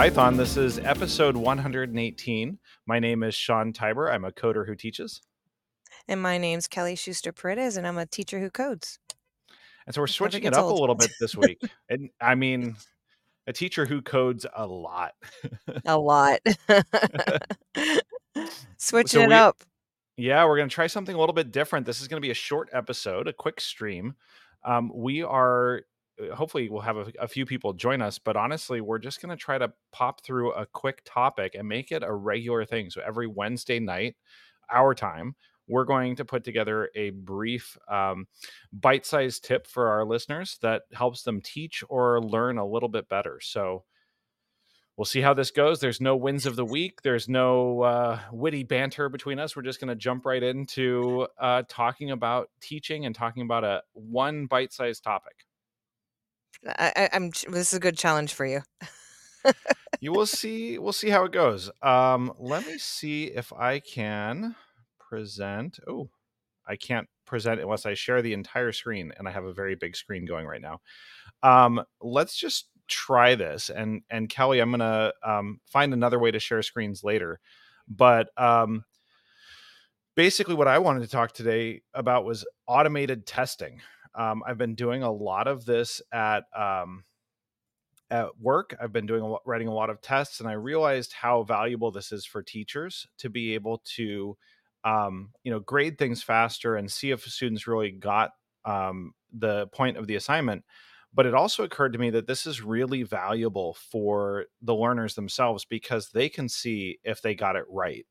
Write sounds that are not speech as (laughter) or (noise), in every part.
Python. This is episode 118. My name is Sean Tibor. I'm a coder who teaches. And my name's Kelly Schuster Paredes, and I'm a teacher who codes. And so we're switching it up old. a little bit this week. (laughs) and I mean, a teacher who codes a lot. A lot. (laughs) Switching So it we- up. Yeah, we're going to try something a little bit different. This is going to be a short episode, a quick stream. Um, we are hopefully we'll have a, a few people join us, but honestly, we're just going to try to pop through a quick topic and make it a regular thing. So every Wednesday night, our time, we're going to put together a brief um, bite-sized tip for our listeners that helps them teach or learn a little bit better. So we'll see how this goes. There's no wins of the week. There's no uh, witty banter between us. We're just going to jump right into uh, talking about teaching and talking about a one bite-sized topic. I, I'm. This is a good challenge for you. You will see. We'll see how it goes. Um, let me see if I can present. Oh, I can't present unless I share the entire screen, and I have a very big screen going right now. Um, let's just try this, and and Kelly, I'm gonna um, find another way to share screens later. But um, basically, what I wanted to talk today about was automated testing. Um, I've been doing a lot of this at um, at work. I've been doing a lot, writing a lot of tests, and I realized how valuable this is for teachers to be able to, um, you know, grade things faster and see if students really got um, the point of the assignment. But it also occurred to me that this is really valuable for the learners themselves because they can see if they got it right.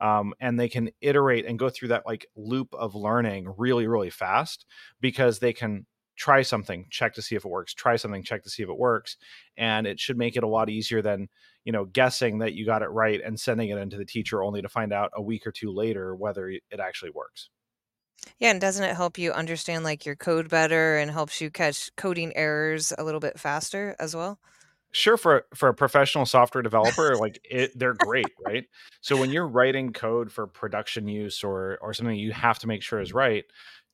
Um, and they can iterate and go through that like loop of learning really, really fast because they can try something, check to see if it works, try something, check to see if it works. And it should make it a lot easier than, you know, guessing that you got it right and sending it into the teacher only to find out a week or two later whether it actually works. Yeah, and doesn't it help you understand like your code better and helps you catch coding errors a little bit faster as well? Sure, for for a professional software developer, like it, they're great, right? So when you're writing code for production use or or something you have to make sure is right,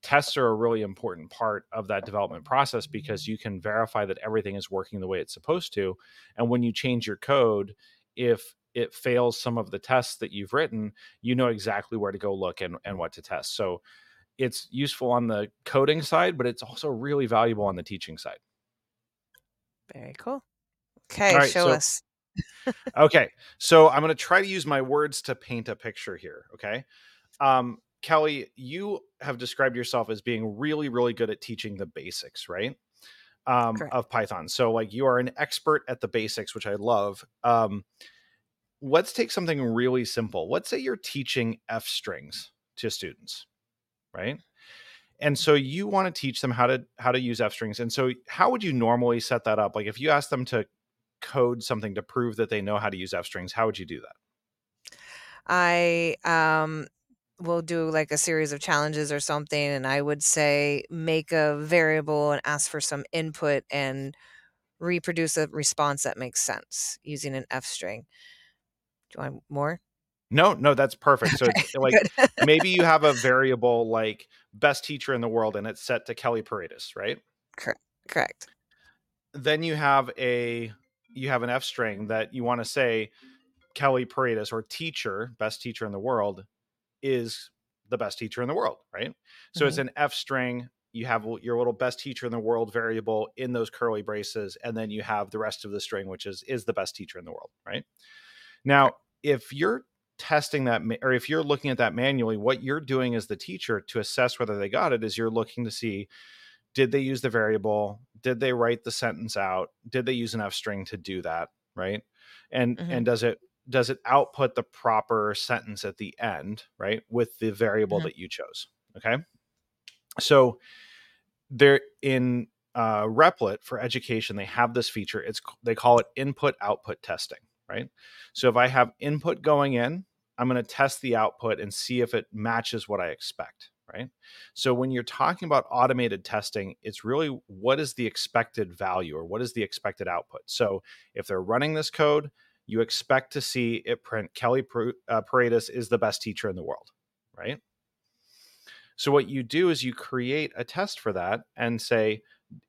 tests are a really important part of that development process because you can verify that everything is working the way it's supposed to. And when you change your code, if it fails some of the tests that you've written, you know exactly where to go look and, and what to test. So it's useful on the coding side, but it's also really valuable on the teaching side. Very cool. Okay, right, show so- us. okay so i'm going to try to use my words to paint a picture here okay? Um kelly you have described yourself as being really really good at teaching the basics right? Um Correct. of python so like you are an expert at the basics which i love um let's take something really simple. Let's say you're teaching f strings to students right? And so you want to teach them how to how to use f strings and so how would you normally set that up? Like if you ask them to code something to prove that they know how to use f strings how would you do that I um will do like a series of challenges or something, and I would say make a variable and ask for some input and reproduce a response that makes sense using an F string. Do you want more? no no that's (laughs) perfect so it's (laughs) like (laughs) maybe you have a variable like best teacher in the world and it's set to kelly paredes right Correct. Correct. then you have a you have an f string that you want to say kelly paredes or teacher best teacher in the world is the best teacher in the world right? So it's mm-hmm. an f string you have your little best teacher in the world variable in those curly braces and then you have the rest of the string which is is the best teacher in the world right? Now if you're testing that or if you're looking at that manually what you're doing as the teacher to assess whether they got it is you're looking to see did they use the variable did they write the sentence out did they use an f string to do that right and Mhm. and does it does it output the proper sentence at the end right with the variable Mhm. that you chose okay so they're in uh, replit for education they have this feature it's they call it input output testing right so if i have input going in i'm going to test the output and see if it matches what i expect right so when you're talking about automated testing it's really what is the expected value or what is the expected output so if they're running this code you expect to see it print kelly uh, paredes is the best teacher in the world right so what you do is you create a test for that and say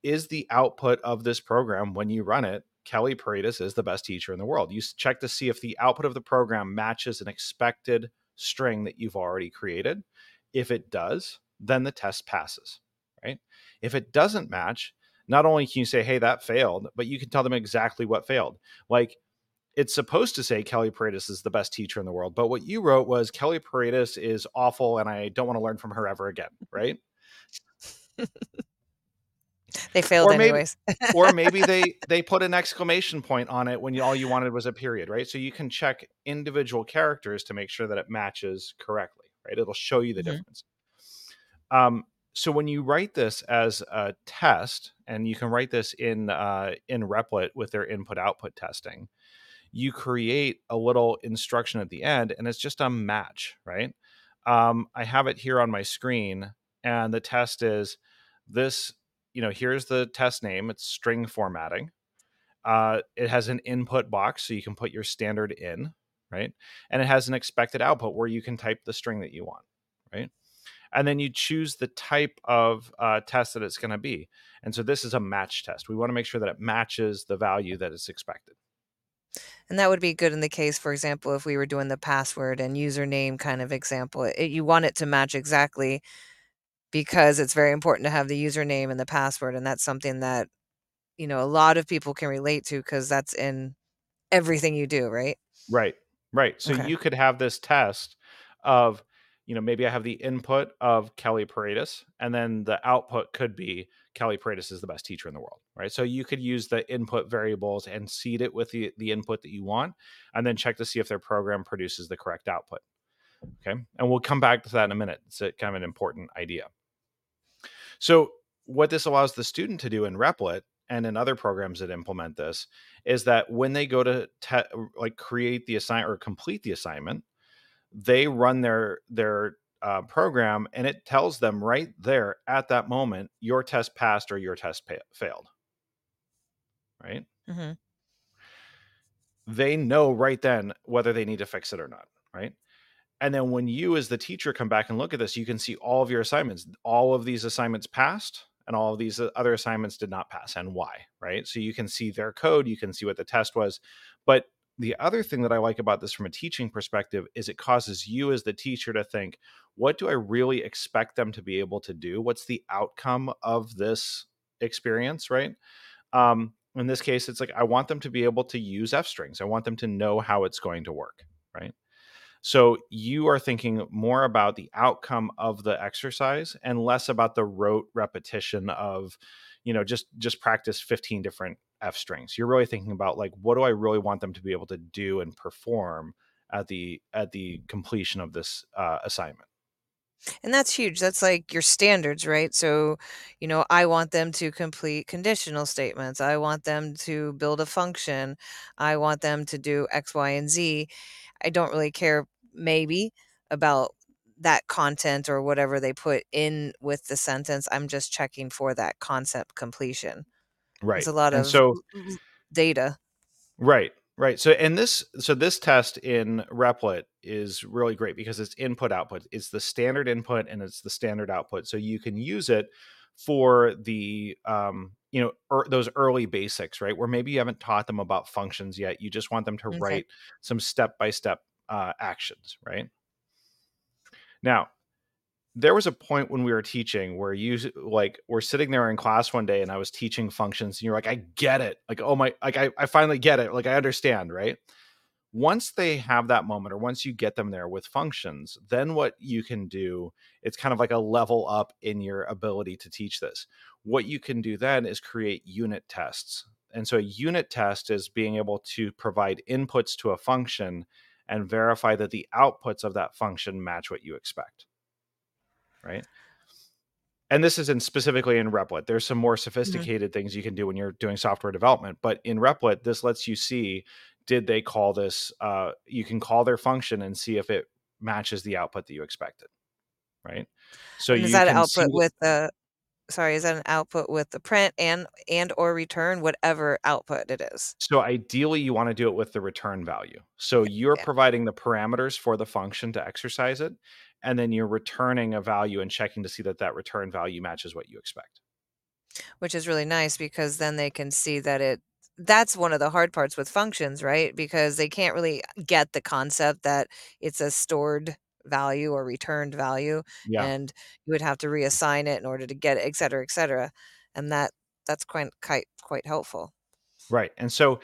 is the output of this program when you run it Kelly Paredes is the best teacher in the world. You check to see if the output of the program matches an expected string that you've already created. If it does, then the test passes, right? If it doesn't match, not only can you say, hey, that failed, but you can tell them exactly what failed. Like it's supposed to say Kelly Paredes is the best teacher in the world, but what you wrote was Kelly Paredes is awful and I don't want to learn from her ever again, right? they failed or anyways. Maybe, or (laughs) maybe they they put an exclamation point on it when you, all you wanted was a period, right? So you can check individual characters to make sure that it matches correctly, right? It'll show you the mm-hmm. difference. Um, so when you write this as a test, and you can write this in uh, in Replit with their input output testing, you create a little instruction at the end and it's just a match, right? Um, I have it here on my screen and the test is this, you know, here's the test name. It's string formatting. Uh, it has an input box so you can put your standard in, right? And it has an expected output where you can type the string that you want, right? And then you choose the type of uh, test that it's going to be. And so this is a match test. We want to make sure that it matches the value that is expected. And that would be good in the case, for example, if we were doing the password and username kind of example. It, you want it to match exactly because it's very important to have the username and the password. And that's something that, you know, a lot of people can relate to because that's in everything you do, right? Right. Right. So okay. you could have this test of, you know, maybe I have the input of Kelly Paredes, and then the output could be Kelly Paredes is the best teacher in the world, right? So you could use the input variables and seed it with the, the input that you want, and then check to see if their program produces the correct output. Okay. And we'll come back to that in a minute. It's a, kind of an important idea. So, what this allows the student to do in Replit and in other programs that implement this is that when they go to te- like create the assignment or complete the assignment, they run their their uh, program and it tells them right there at that moment your test passed or your test pa- failed. Right? Mm-hmm. they know right then whether they need to fix it or not right? And then when you as the teacher come back and look at this you can see all of your assignments all of these assignments passed and all of these uh, other assignments did not pass and why right so you can see their code you can see what the test was but the other thing that I like about this from a teaching perspective is it causes you as the teacher to think, what do I really expect them to be able to do? What's the outcome of this experience, right? Um, in this case, it's like I want them to be able to use F strings. I want them to know how it's going to work, right? So you are thinking more about the outcome of the exercise and less about the rote repetition of, you know, just just practice 15 different F strings. You're really thinking about like what do I really want them to be able to do and perform at the at the completion of this uh, assignment. And that's huge. That's like your standards, right? So, you know, I want them to complete conditional statements. I want them to build a function. I want them to do X, Y, and Z. I don't really care, maybe, about that content or whatever they put in with the sentence. I'm just checking for that concept completion. Right. It's a lot and of so data. Right. Right. So and this so this test in Replit is really great because it's input output. It's the standard input and it's the standard output. So you can use it for the um you know er, those early basics, right? Where maybe you haven't taught them about functions yet. You just want them to okay. write some step by step Uh, actions, right? Now, there was a point when we were teaching where you like we're sitting there in class one day and I was teaching functions and you're like, I get it. Like, oh my, like I, I finally get it. Like I understand, right? Once they have that moment or once you get them there with functions, then what you can do, it's kind of like a level up in your ability to teach this. What you can do then is create unit tests. And so a unit test is being able to provide inputs to a function and verify that the outputs of that function match what you expect right? And this is in specifically in Replit. There's some more mm-hmm. sophisticated mm-hmm. things you can do when you're doing software development, but in Replit, this lets you see did they call this? Uh, you can call their function and see if it matches the output that you expected, right? So and is that output with the sorry is that an output with the print and and or return whatever output it is so ideally you want to do it with the return value so you're yeah. providing the parameters for the function to exercise it and then you're returning a value and checking to see that that return value matches what you expect which is really nice because then they can see that it that's one of the hard parts with functions, right? Because they can't really get the concept that it's a stored value or returned value, Yeah. and you would have to reassign it in order to get it, et cetera, and that that's quite quite quite helpful. Right, and so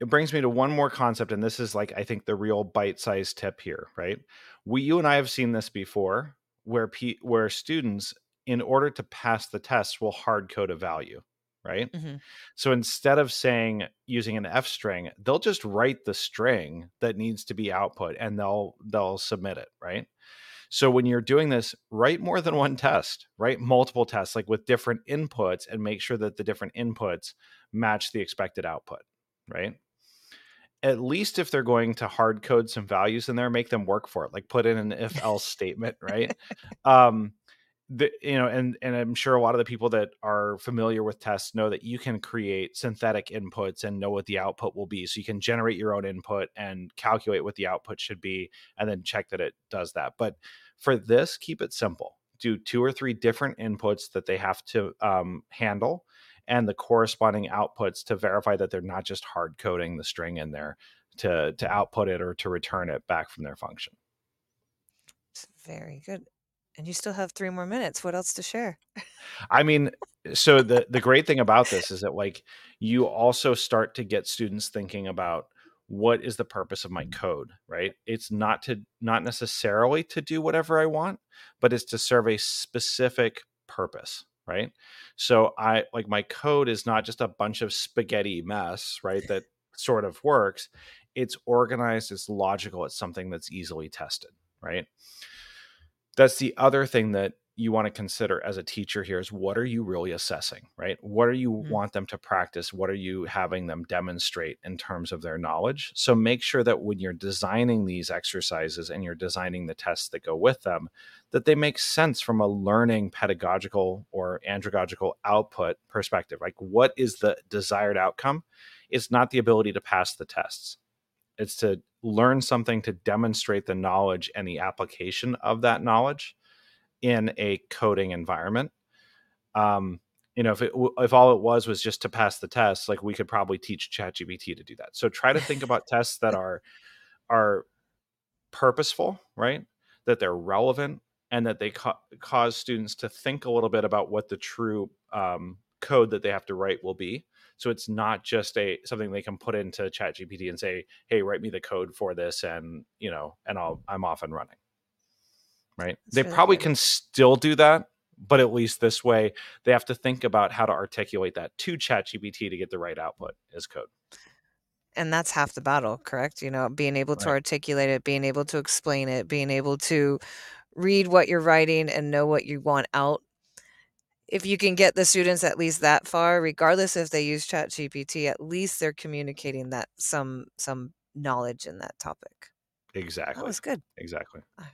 it brings me to one more concept, and this is like I think the real bite-sized tip here, right? We you and I have seen this before where pe where students, in order to pass the test, will hard code a value, right? Mhm. So instead of saying using an F string, they'll just write the string that needs to be output and they'll they'll submit it, right? So when you're doing this, write more than one test, write multiple tests like with different inputs and make sure that the different inputs match the expected output, right? At least if they're going to hard code some values in there, make them work for it. Like put in an if else (laughs) statement, right? Um the, you know, and and I'm sure a lot of the people that are familiar with tests know that you can create synthetic inputs and know what the output will be. So you can generate your own input and calculate what the output should be, and then check that it does that. But for this, keep it simple. Do two or three different inputs that they have to um, handle, and the corresponding outputs to verify that they're not just hard coding the string in there to to output it or to return it back from their function. It's Very good. And you still have 3 more minutes. What else to share? I mean, so the the great thing about this (laughs) is that like you also start to get students thinking about what is the purpose of my mm. code, right? It's not to not necessarily to do whatever I want, but it's to serve a specific purpose, right? So I like my code is not just a bunch of spaghetti mess, right? That (laughs) sort of works. It's organized, it's logical, it's something that's easily tested, right? That's the other thing that you want to consider as a teacher here is what are you really assessing, right? What do you Mhm. want them to practice? What are you having them demonstrate in terms of their knowledge? So make sure that when you're designing these exercises and you're designing the tests that go with them, that they make sense from a learning pedagogical or andragogical output perspective. Like what is the desired outcome? It's not the ability to pass the tests. It's to learn something to demonstrate the knowledge and the application of that knowledge in a coding environment. Um, you know, if it if all it was was just to pass the test, like we could probably teach ChatGPT to do that. So try to think (laughs) about tests that are are purposeful, right? That they're relevant and that they ca- cause students to think a little bit about what the true um, code that they have to write will be. So it's not just a something they can put into ChatGPT and say, "Hey, write me the code for this," and you know, and I'll I'm off and running. Right? That's they really probably good. can still do that, but at least this way, they have to think about how to articulate that to ChatGPT to get the right output as code. And that's half the battle, correct? You know, being able to articulate it, being able to explain it, being able to read what you're writing and know what you want out. If you can get the students at least that far, regardless if they use ChatGPT, at least they're communicating that some some knowledge in that topic. That Exactly. was good. Exactly. Uh,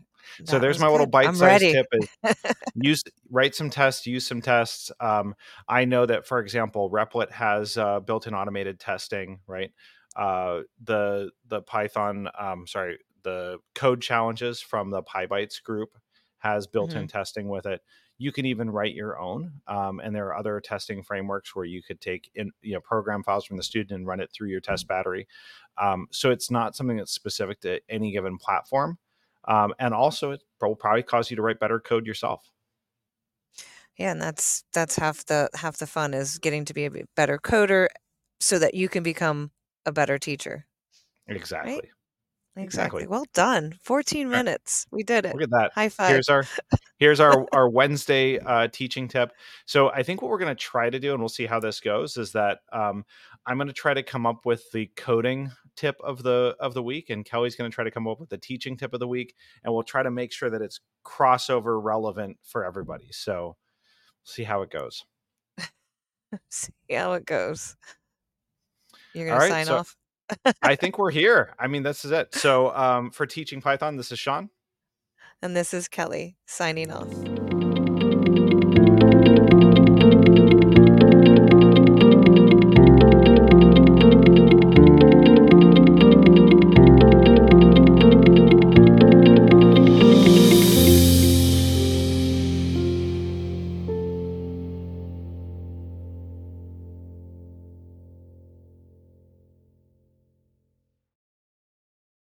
So there's my little good. I'm bite-sized tip is (laughs) use write some tests, use some tests. Um, I know that, for example, Replit has uh, built-in automated testing, right? Uh, the the Python, um, sorry, the code challenges from the PyBites group has built-in Mhm. testing with it. You can even write your own, um, and there are other testing frameworks where you could take in you know program files from the student and run it through your test battery. Um, so it's not something that's specific to any given platform. Um, and also, it will probably cause you to write better code yourself. Yeah, and that's that's half the half the fun is getting to be a better coder so that you can become a better teacher. Right? Exactly. Exactly. Well done. 14 Alright. minutes. We did it. Look at that. High five. Here's our (laughs) here's our our Wednesday uh, teaching tip. So I think what we're going to try to do, and we'll see how this goes, is that um, I'm going to try to come up with the coding tip of the of the week, and Kelly's going to try to come up with the teaching tip of the week, and we'll try to make sure that it's crossover relevant for everybody. So see how it goes. (laughs) See how it goes. You're All gonna sign So off? I think we're (laughs) here. I mean, this is it. So um, for teaching Python, this is Sean. And this is Kelly signing off.